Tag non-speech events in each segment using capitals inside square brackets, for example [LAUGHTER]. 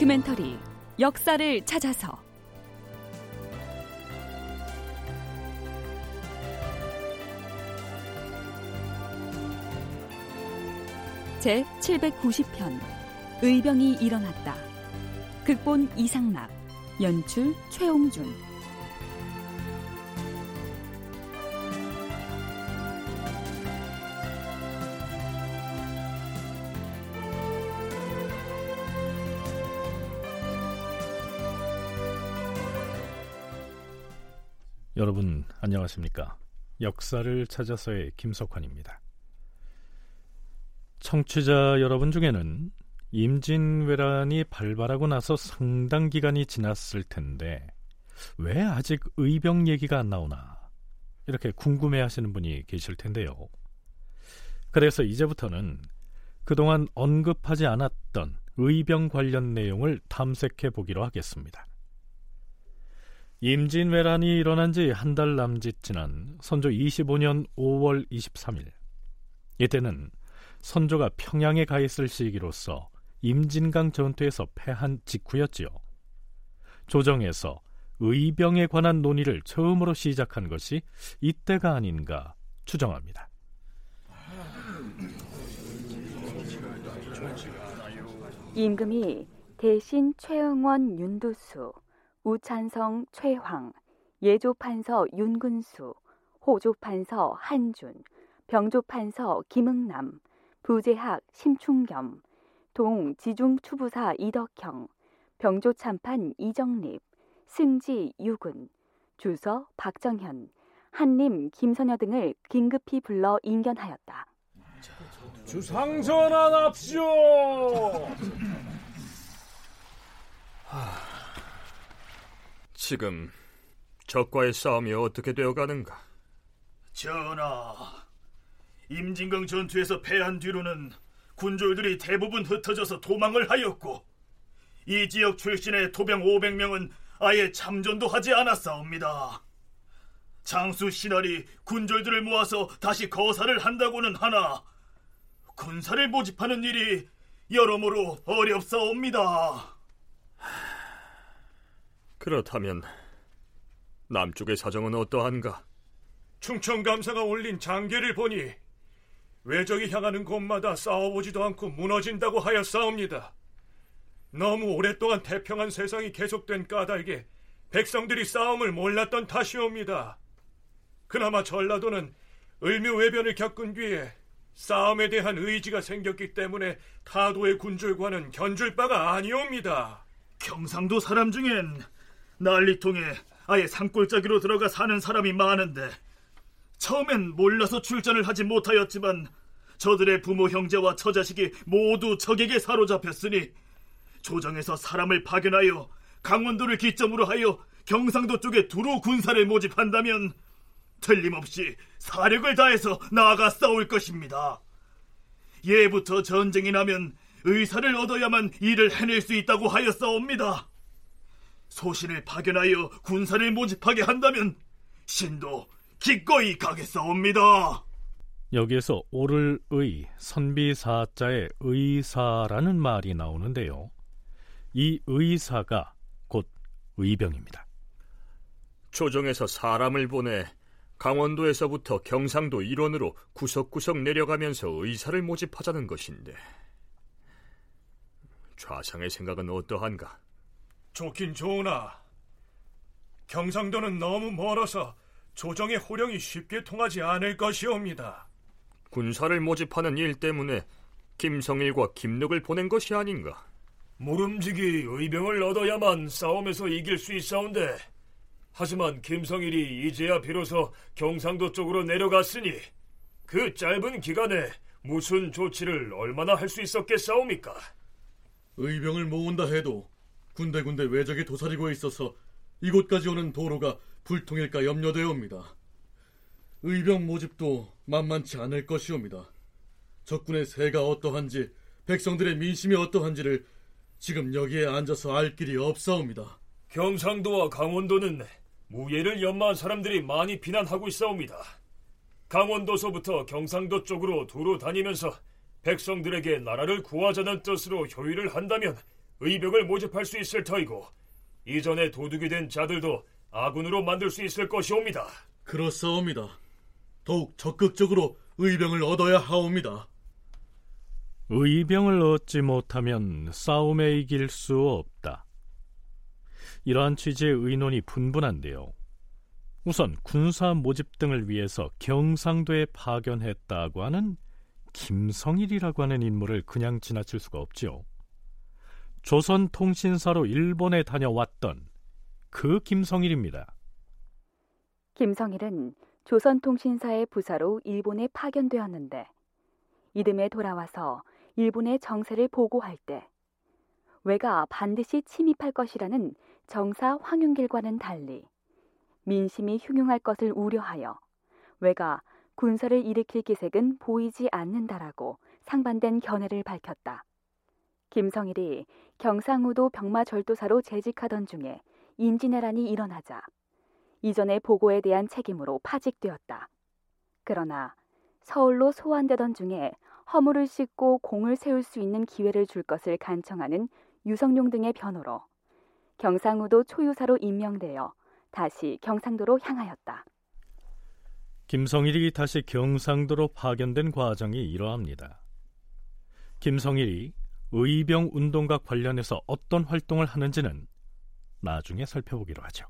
다큐멘터리 역사를 찾아서 제 790편 의병이 일어났다. 극본 이상락 연출 최홍준 여러분 안녕하십니까? 역사를 찾아서의 김석환입니다. 청취자 여러분 중에는 임진왜란이 발발하고 나서 상당 기간이 지났을 텐데 왜 아직 의병 얘기가 안 나오나 이렇게 궁금해하시는 분이 계실 텐데요. 그래서 이제부터는 그동안 언급하지 않았던 의병 관련 내용을 탐색해 보기로 하겠습니다. 임진왜란이 일어난 지 한 달 남짓 지난 선조 25년 5월 23일 이때는 선조가 평양에 가 있을 시기로서 임진강 전투에서 패한 직후였지요. 조정에서 의병에 관한 논의를 처음으로 시작한 것이 이때가 아닌가 추정합니다. 임금이 대신 최응원 윤두수, 우찬성 최황, 예조판서 윤근수, 호조판서 한준, 병조판서 김응남, 부재학 심충겸, 동 지중추부사 이덕형, 병조참판 이정립, 승지 유근, 주서 박정현, 한림 김선여 등을 긴급히 불러 인견하였다. 주상전환합시오. [LAUGHS] 지금 적과의 싸움이 어떻게 되어가는가? 전하, 임진강 전투에서 패한 뒤로는 군졸들이 대부분 흩어져서 도망을 하였고 이 지역 출신의 토병 500명은 아예 참전도 하지 않았사옵니다. 장수 신할이 군졸들을 모아서 다시 거사를 한다고는 하나 군사를 모집하는 일이 여러모로 어렵사옵니다. 그렇다면 남쪽의 사정은 어떠한가? 충청감사가 올린 장계를 보니 외적이 향하는 곳마다 싸워보지도 않고 무너진다고 하였사옵니다. 너무 오랫동안 태평한 세상이 계속된 까닭에 백성들이 싸움을 몰랐던 탓이옵니다. 그나마 전라도는 을묘외변을 겪은 뒤에 싸움에 대한 의지가 생겼기 때문에 타도의 군졸과는 견줄 바가 아니옵니다. 경상도 사람 중엔 난리통에 아예 산골짜기로 들어가 사는 사람이 많은데 처음엔 몰라서 출전을 하지 못하였지만 저들의 부모 형제와 처자식이 모두 적에게 사로잡혔으니 조정에서 사람을 파견하여 강원도를 기점으로 하여 경상도 쪽에 두루 군사를 모집한다면 틀림없이 사력을 다해서 나아가 싸울 것입니다. 예부터 전쟁이 나면 의사를 얻어야만 일을 해낼 수 있다고 하였사옵니다. 소신을 파견하여 군사를 모집하게 한다면 신도 기꺼이 가겠사옵니다. 여기에서 오를 의, 선비사자의 의사라는 말이 나오는데요. 이 의사가 곧 의병입니다. 조정에서 사람을 보내 강원도에서부터 경상도 일원으로 구석구석 내려가면서 의사를 모집하자는 것인데 좌상의 생각은 어떠한가? 좋긴 좋으나 경상도는 너무 멀어서 조정의 호령이 쉽게 통하지 않을 것이옵니다. 군사를 모집하는 일 때문에 김성일과 김력을 보낸 것이 아닌가? 모름지기 의병을 얻어야만 싸움에서 이길 수 있사온데 하지만 김성일이 이제야 비로소 경상도 쪽으로 내려갔으니 그 짧은 기간에 무슨 조치를 얼마나 할 수 있었겠사옵니까? 의병을 모은다 해도 군데군데 외적이 도사리고 있어서 이곳까지 오는 도로가 불통일까 염려되옵니다. 의병 모집도 만만치 않을 것이옵니다. 적군의 세가 어떠한지 백성들의 민심이 어떠한지를 지금 여기에 앉아서 알 길이 없사옵니다. 경상도와 강원도는 무예를 연마한 사람들이 많이 비난하고 있사옵니다. 강원도서부터 경상도 쪽으로 두루 다니면서 백성들에게 나라를 구하자는 뜻으로 효의를 한다면 의병을 모집할 수 있을 터이고 이전에 도둑이 된 자들도 아군으로 만들 수 있을 것이옵니다. 그렇사옵니다. 더욱 적극적으로 의병을 얻어야 하옵니다. 의병을 얻지 못하면 싸움에 이길 수 없다. 이러한 취지의 의논이 분분한데요. 우선 군사 모집 등을 위해서 경상도에 파견했다고 하는 김성일이라고 하는 인물을 그냥 지나칠 수가 없지요. 조선통신사로 일본에 다녀왔던 그 김성일입니다. 김성일은 조선통신사의 부사로 일본에 파견되었는데 이듬해 돌아와서 일본의 정세를 보고할 때 외가 반드시 침입할 것이라는 정사 황윤길과는 달리 민심이 흉흉할 것을 우려하여 외가 군사를 일으킬 기색은 보이지 않는다라고 상반된 견해를 밝혔다. 김성일이 경상우도 병마절도사로 재직하던 중에 임진왜란이 일어나자 이전의 보고에 대한 책임으로 파직되었다. 그러나 서울로 소환되던 중에 허물을 씻고 공을 세울 수 있는 기회를 줄 것을 간청하는 유성룡 등의 변호로 경상우도 초유사로 임명되어 다시 경상도로 향하였다. 김성일이 다시 경상도로 파견된 과정이 이러합니다. 김성일이 의병 운동과 관련해서 어떤 활동을 하는지는 나중에 살펴보기로 하죠.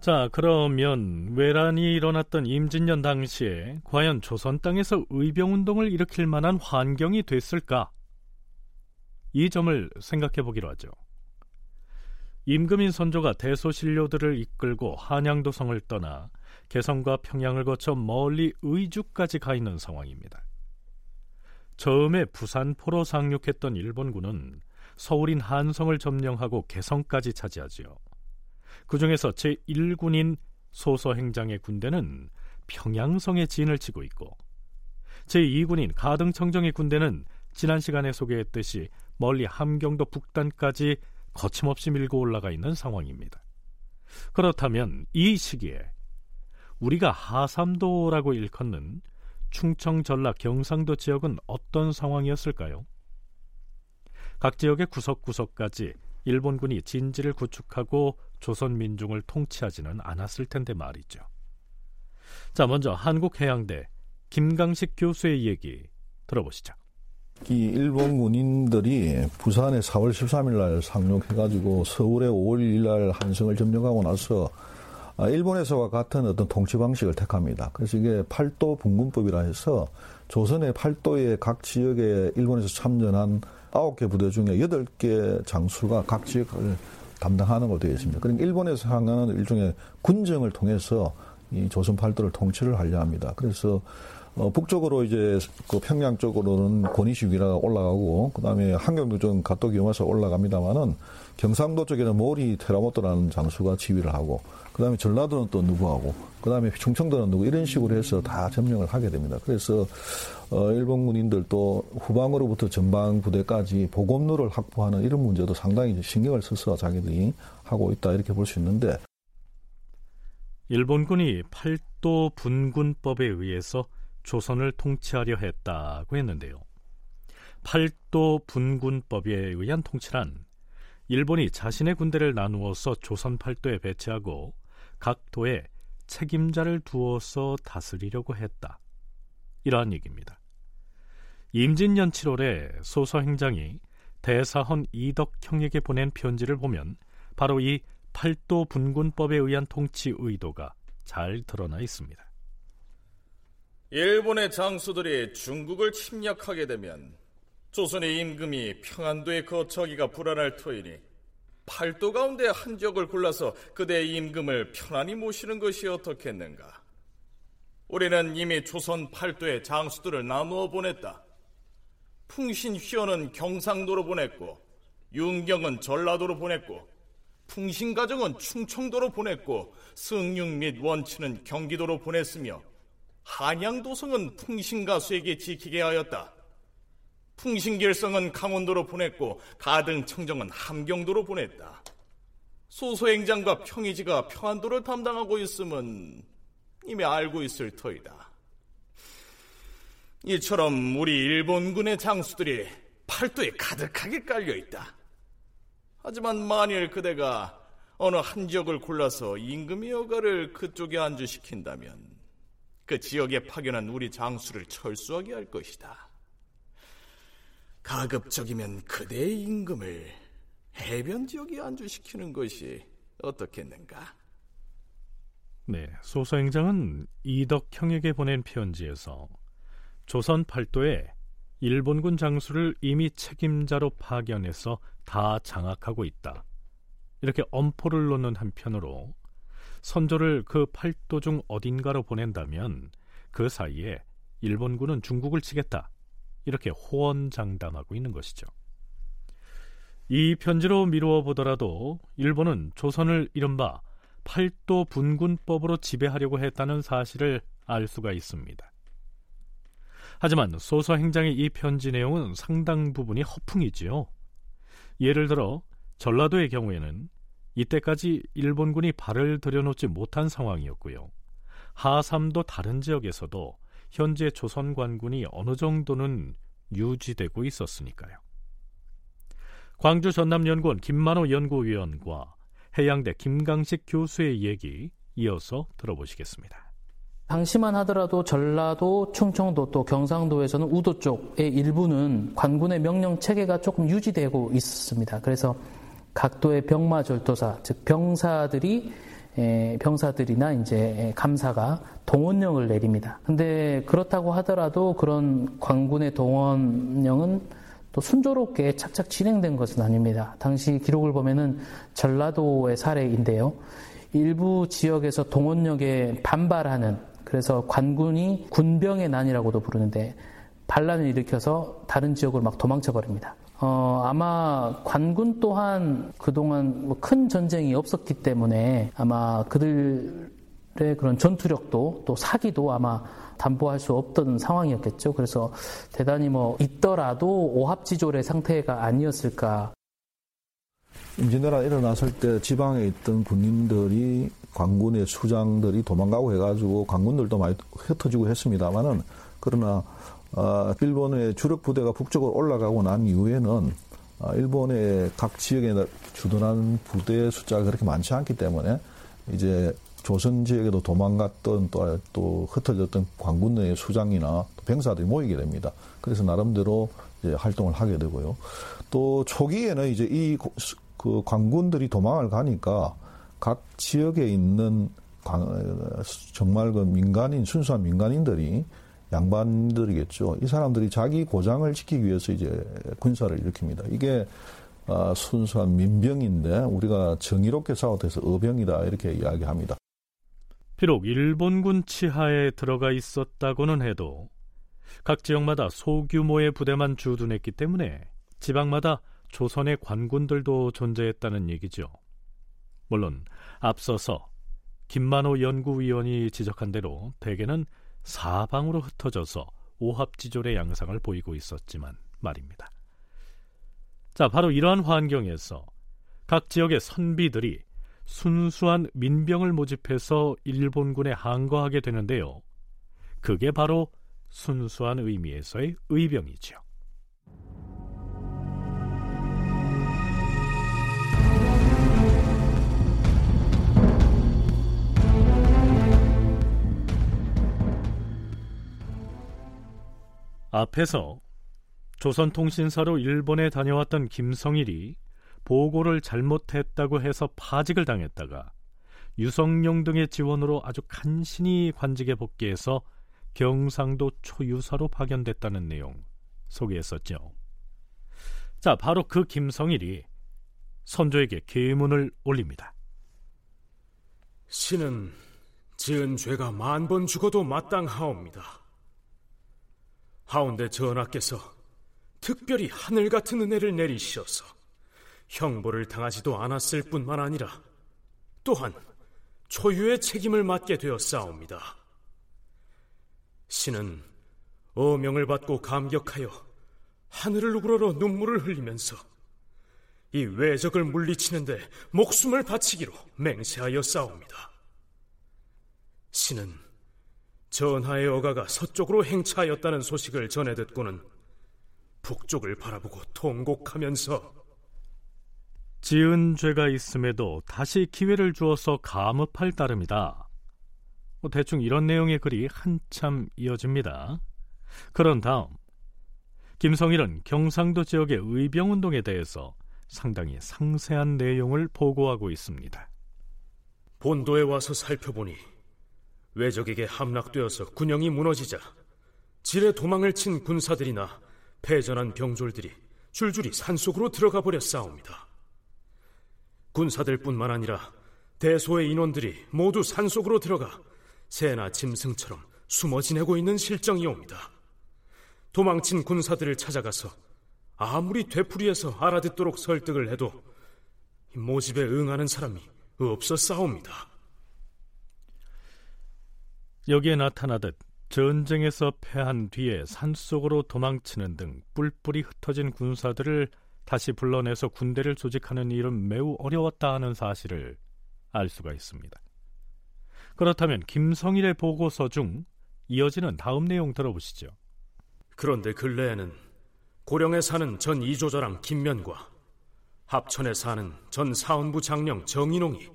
자, 그러면 외란이 일어났던 임진년 당시에 과연 조선 땅에서 의병 운동을 일으킬 만한 환경이 됐을까? 이 점을 생각해 보기로 하죠. 임금인 선조가 대소신료들을 이끌고 한양도성을 떠나 개성과 평양을 거쳐 멀리 의주까지 가 있는 상황입니다. 처음에 부산 포로 상륙했던 일본군은 서울인 한성을 점령하고 개성까지 차지하지요. 그 중에서 제1군인 소서행장의 군대는 평양성에 진을 치고 있고 제2군인 가등청정의 군대는 지난 시간에 소개했듯이 멀리 함경도 북단까지 거침없이 밀고 올라가 있는 상황입니다. 그렇다면 이 시기에 우리가 하삼도라고 일컫는 충청, 전라, 경상도 지역은 어떤 상황이었을까요? 각 지역의 구석구석까지 일본군이 진지를 구축하고 조선 민중을 통치하지는 않았을 텐데 말이죠. 자, 먼저 한국해양대 김강식 교수의 얘기 들어보시죠. 이 일본 군인들이 부산에 4월 13일 날 상륙해가지고 서울에 5월 1일 날 한성을 점령하고 나서 아, 일본에서와 같은 어떤 통치 방식을 택합니다. 그래서 이게 팔도 분군법이라 해서 조선의 팔도의 각 지역에 일본에서 참전한 9개 부대 중에 8개 장수가 각 지역을 담당하는 걸로 되어 있습니다. 그러니까 일본에서 향하는 일종의 군정을 통해서 이 조선 팔도를 통치를 하려 합니다. 그래서 어, 북쪽으로 이제 그 평양 쪽으로는 권위식이라 올라가고 그다음에 한경도 좀 가독이 오면서 올라갑니다만은 경상도 쪽에는 모리 테라모토라는 장수가 지휘를 하고 그다음에 전라도는 또 누구하고 그다음에 충청도는 누구 이런 식으로 해서 다 점령을 하게 됩니다. 그래서 어, 일본 군인들도 후방으로부터 전방 부대까지 보급로를 확보하는 이런 문제도 상당히 신경을 써서 자기들이 하고 있다 이렇게 볼 수 있는데 일본군이 팔도 분군법에 의해서 조선을 통치하려 했다고 했는데요. 팔도 분군법에 의한 통치란 일본이 자신의 군대를 나누어서 조선 팔도에 배치하고 각 도에 책임자를 두어서 다스리려고 했다. 이러한 얘기입니다. 임진년 7월에 소서 행장이 대사헌 이덕형에게 보낸 편지를 보면 바로 이 팔도 분군법에 의한 통치 의도가 잘 드러나 있습니다. 일본의 장수들이 중국을 침략하게 되면 조선의 임금이 평안도에 거처기가 불안할 터이니 팔도 가운데 한 지역을 골라서 그대의 임금을 편안히 모시는 것이 어떻겠는가? 우리는 이미 조선 팔도의 장수들을 나누어 보냈다. 풍신 휘어는 경상도로 보냈고, 윤경은 전라도로 보냈고, 풍신 가정은 충청도로 보냈고, 승융 및 원치는 경기도로 보냈으며, 한양도성은 풍신가수에게 지키게 하였다. 풍신결성은 강원도로 보냈고 가등청정은 함경도로 보냈다. 소소행장과 평의지가 평안도를 담당하고 있음은 이미 알고 있을 터이다. 이처럼 우리 일본군의 장수들이 팔도에 가득하게 깔려 있다. 하지만 만일 그대가 어느 한 지역을 골라서 임금의 여가를 그쪽에 안주시킨다면 그 지역에 파견한 우리 장수를 철수하게 할 것이다. 가급적이면 그대의 임금을 해변 지역에 안주시키는 것이 어떻겠는가? 네, 소서행장은 이덕형에게 보낸 편지에서 조선 팔도에 일본군 장수를 이미 책임자로 파견해서 다 장악하고 있다. 이렇게 엄포를 놓는 한편으로 선조를 그 팔도 중 어딘가로 보낸다면 그 사이에 일본군은 중국을 치겠다. 이렇게 호언장담하고 있는 것이죠. 이 편지로 미루어 보더라도 일본은 조선을 이른바 팔도 분군법으로 지배하려고 했다는 사실을 알 수가 있습니다. 하지만 소서 행장의 이 편지 내용은 상당 부분이 허풍이지요. 예를 들어 전라도의 경우에는 이때까지 일본군이 발을 들여놓지 못한 상황이었고요. 하삼도 다른 지역에서도 현재 조선 관군이 어느 정도는 유지되고 있었으니까요. 광주 전남연구원 김만호 연구위원과 해양대 김강식 교수의 얘기 이어서 들어보시겠습니다. 당시만 하더라도 전라도, 충청도 또 경상도에서는 우도 쪽의 일부는 관군의 명령 체계가 조금 유지되고 있었습니다. 그래서 각도의 병마절도사, 즉 병사들이 병사들이나 이제 감사가 동원령을 내립니다. 근데 그렇다고 하더라도 그런 관군의 동원령은 또 순조롭게 착착 진행된 것은 아닙니다. 당시 기록을 보면은 전라도의 사례인데요. 일부 지역에서 동원령에 반발하는 그래서 관군이 군병의 난이라고도 부르는데 반란을 일으켜서 다른 지역으로 막 도망쳐 버립니다. 어, 아마 관군 또한 그동안 뭐 큰 전쟁이 없었기 때문에 아마 그들의 그런 전투력도 또 사기도 아마 담보할 수 없던 상황이었겠죠. 그래서 대단히 뭐 있더라도 오합지졸의 상태가 아니었을까. 임진왜란 일어났을 때 지방에 있던 군인들이 관군의 수장들이 도망가고 해가지고 관군들도 많이 흩어지고 했습니다만은 그러나 어, 일본의 주력 부대가 북쪽으로 올라가고 난 이후에는 어, 일본의 각 지역에 주둔한 부대의 숫자가 그렇게 많지 않기 때문에 이제 조선 지역에도 도망갔던 또, 또 흩어졌던 관군 의 수장이나 병사들이 모이게 됩니다. 그래서 나름대로 이제 활동을 하게 되고요. 또 초기에는 이제 이 그 관군들이 도망을 가니까 각 지역에 있는 정말 그 민간인 순수한 민간인들이 양반들이겠죠. 이 사람들이 자기 고장을 지키기 위해서 이제 군사를 일으킵니다. 이게 아, 순수한 민병인데 우리가 정의롭게 싸워서 어병이다 이렇게 이야기합니다. 비록 일본군 치하에 들어가 있었다고는 해도 각 지역마다 소규모의 부대만 주둔했기 때문에 지방마다 조선의 관군들도 존재했다는 얘기죠. 물론 앞서서 김만호 연구위원이 지적한 대로 대개는 사방으로 흩어져서 오합지졸의 양상을 보이고 있었지만 말입니다. 자, 바로 이러한 환경에서 각 지역의 선비들이 순수한 민병을 모집해서 일본군에 항거하게 되는데요. 그게 바로 순수한 의미에서의 의병이죠. 앞에서 조선통신사로 일본에 다녀왔던 김성일이 보고를 잘못했다고 해서 파직을 당했다가 유성룡 등의 지원으로 아주 간신히 관직에 복귀해서 경상도 초유사로 파견됐다는 내용 소개했었죠. 자, 바로 그 김성일이 선조에게 계문을 올립니다. 신은 지은 죄가 만 번 죽어도 마땅하옵니다. 하운데 전하께서 특별히 하늘 같은 은혜를 내리시어서 형벌을 당하지도 않았을 뿐만 아니라 또한 초유의 책임을 맡게 되었사옵니다. 신은 어명을 받고 감격하여 하늘을 우러러 눈물을 흘리면서 이 외적을 물리치는데 목숨을 바치기로 맹세하여 싸웁니다. 신은 전하의 어가가 서쪽으로 행차하였다는 소식을 전해 듣고는 북쪽을 바라보고 통곡하면서 지은 죄가 있음에도 다시 기회를 주어서 감업할 따름이다. 뭐 대충 이런 내용의 글이 한참 이어집니다. 그런 다음 김성일은 경상도 지역의 의병운동에 대해서 상당히 상세한 내용을 보고하고 있습니다. 본도에 와서 살펴보니 외적에게 함락되어서 군영이 무너지자 지레 도망을 친 군사들이나 패전한 병졸들이 줄줄이 산속으로 들어가 버려 싸웁니다. 군사들뿐만 아니라 대소의 인원들이 모두 산속으로 들어가 새나 짐승처럼 숨어 지내고 있는 실정이옵니다. 도망친 군사들을 찾아가서 아무리 되풀이해서 알아듣도록 설득을 해도 모집에 응하는 사람이 없어 싸웁니다. 여기에 나타나듯 전쟁에서 패한 뒤에 산속으로 도망치는 등 뿔뿔이 흩어진 군사들을 다시 불러내서 군대를 조직하는 일은 매우 어려웠다 하는 사실을 알 수가 있습니다. 그렇다면 김성일의 보고서 중 이어지는 다음 내용 들어보시죠. 그런데 근래에는 고령에 사는 전 이조자랑 김면과 합천에 사는 전 사원부 장령 정인홍이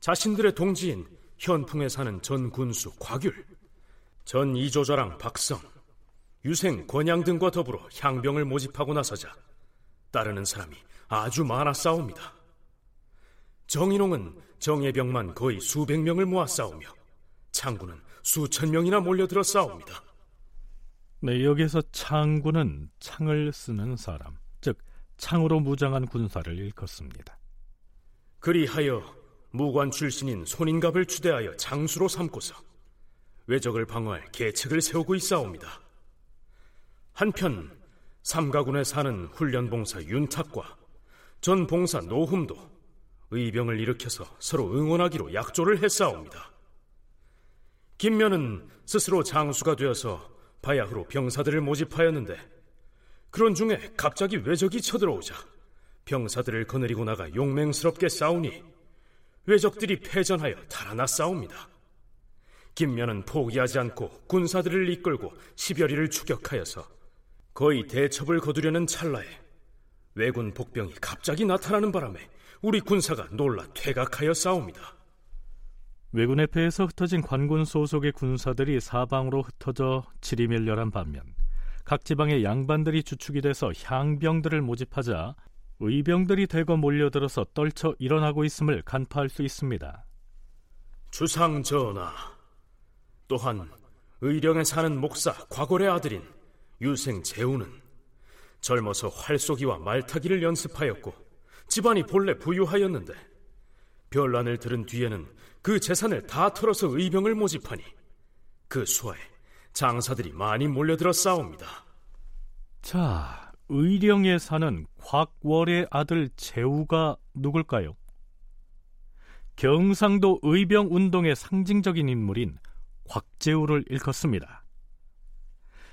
자신들의 동지인 현풍에 사는 전 군수 곽율, 전 이조자랑 박성, 유생 권양 등과 더불어 향병을 모집하고 나서자 따르는 사람이 아주 많아 싸웁니다. 정인홍은 정예병만 거의 수백 명을 모아 싸우며 창군은 수천 명이나 몰려들어 싸웁니다. 네, 여기서 창군은 창을 쓰는 사람, 즉 창으로 무장한 군사를 일컫습니다. 그리하여 무관 출신인 손인갑을 추대하여 장수로 삼고서 외적을 방어할 계책을 세우고 있사옵니다. 한편 삼가군에 사는 훈련봉사 윤탁과 전 봉사 노흠도 의병을 일으켜서 서로 응원하기로 약조를 했사옵니다. 김면은 스스로 장수가 되어서 바야흐로 병사들을 모집하였는데 그런 중에 갑자기 외적이 쳐들어오자 병사들을 거느리고 나가 용맹스럽게 싸우니 외적들이 패전하여 달아나 싸웁니다. 김면은 포기하지 않고 군사들을 이끌고 시별이를 추격하여서 거의 대첩을 거두려는 찰나에 왜군 복병이 갑자기 나타나는 바람에 우리 군사가 놀라 퇴각하여 싸웁니다. 왜군의 패에서 흩어진 관군 소속의 군사들이 사방으로 흩어져 지리멸렬한 반면 각 지방의 양반들이 주축이 돼서 향병들을 모집하자 의병들이 대거 몰려들어서 떨쳐 일어나고 있음을 간파할 수 있습니다. 주상 전하, 또한 의령에 사는 목사 과골의 아들인 유생 재우는 젊어서 활쏘기와 말타기를 연습하였고 집안이 본래 부유하였는데 별난을 들은 뒤에는 그 재산을 다 털어서 의병을 모집하니 그 수하에 장사들이 많이 몰려들어 싸웁니다. 자, 의령에 사는 곽월의 아들 재우가 누굴까요? 경상도 의병 운동의 상징적인 인물인 곽재우를 일컫습니다.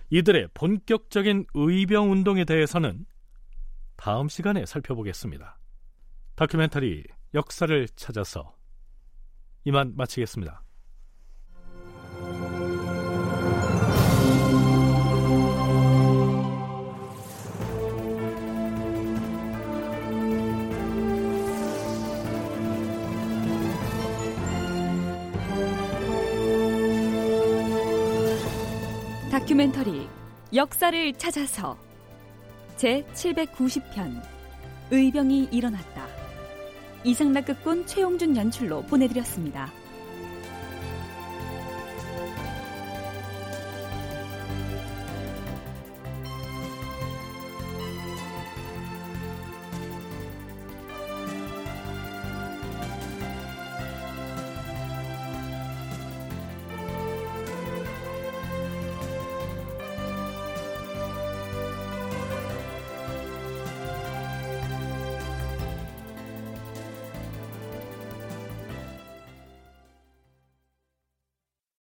이들의 본격적인 의병 운동에 대해서는 다음 시간에 살펴보겠습니다. 다큐멘터리 역사를 찾아서 이만 마치겠습니다. 다큐멘터리 역사를 찾아서 제 790편 의병이 일어났다. 이상락 극본 최용준 연출로 보내드렸습니다.